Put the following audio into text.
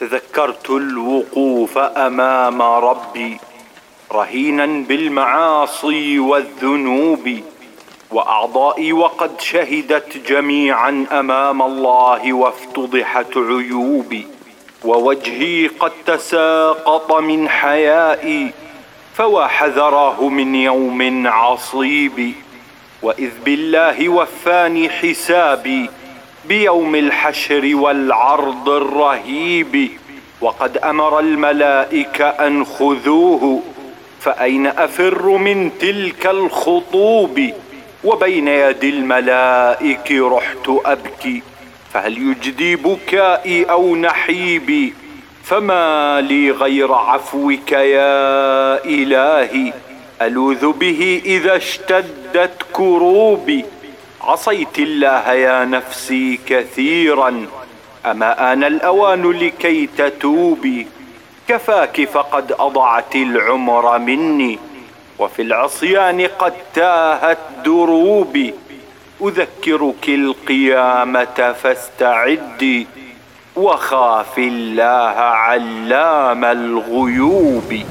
تذكرت الوقوف أمام ربي رهينا بالمعاصي والذنوب وأعضائي وقد شهدت جميعا أمام الله وافتضحت عيوبي ووجهي قد تساقط من حيائي فوا حذراه من يوم عصيب وإذ بالله وفاني حسابي بيوم الحشر والعرض الرهيب وقد أمر الملائكة أن خذوه فأين أفر من تلك الخطوب؟ وبين يدي الملائك رحت أبكي فهل يجدي بكائي أو نحيبي؟ فما لي غير عفوك يا إلهي ألوذ به إذا اشتدت كروبي؟ عصيت الله يا نفسي كثيرا. أما آن الأوان لكي تتوبي؟ كفاك فقد أضعت العمر مني. وفي العصيان قد تاهت دروبي. أذكرك القيامة فاستعدي. وخاف الله علام الغيوب.